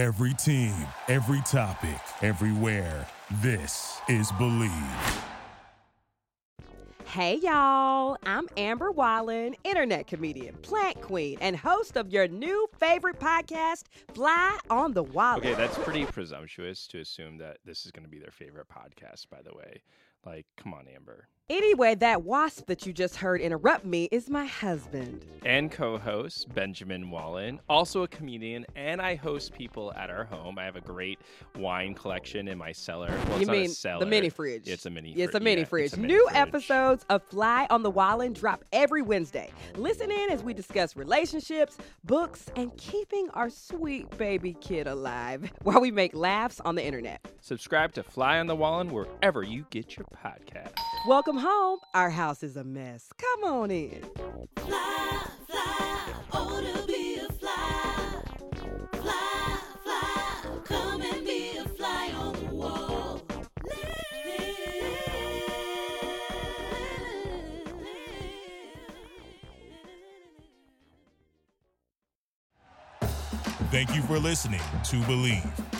Every team, every topic, everywhere. This is Bleav. Hey y'all, I'm Amber Wallin, internet comedian, plant queen, and host of your new favorite podcast, Fly on the Wallin. Okay, that's pretty presumptuous to assume that this is going to be their favorite podcast, by the way. Like, come on, Amber. Anyway, that wasp that you just heard interrupt me is my husband. And co host Benjamin Wallin, also a comedian, and I host people at our home. I have a great wine collection in my cellar. Well, you it's not a mean cellar. the mini fridge? It's a mini. It's a mini yeah, fridge. a mini New fridge. episodes of Fly on the Wallin drop every Wednesday. Listen in as we discuss relationships, books, and keeping our sweet baby kid alive while we make laughs on the internet. Subscribe to Fly on the Wallin wherever you get your podcast. Welcome home. Our house is a mess. Come on in. Fly, fly, oh to be a fly. Fly, fly, come and be a fly on the wall. Thank you for listening to Bleav.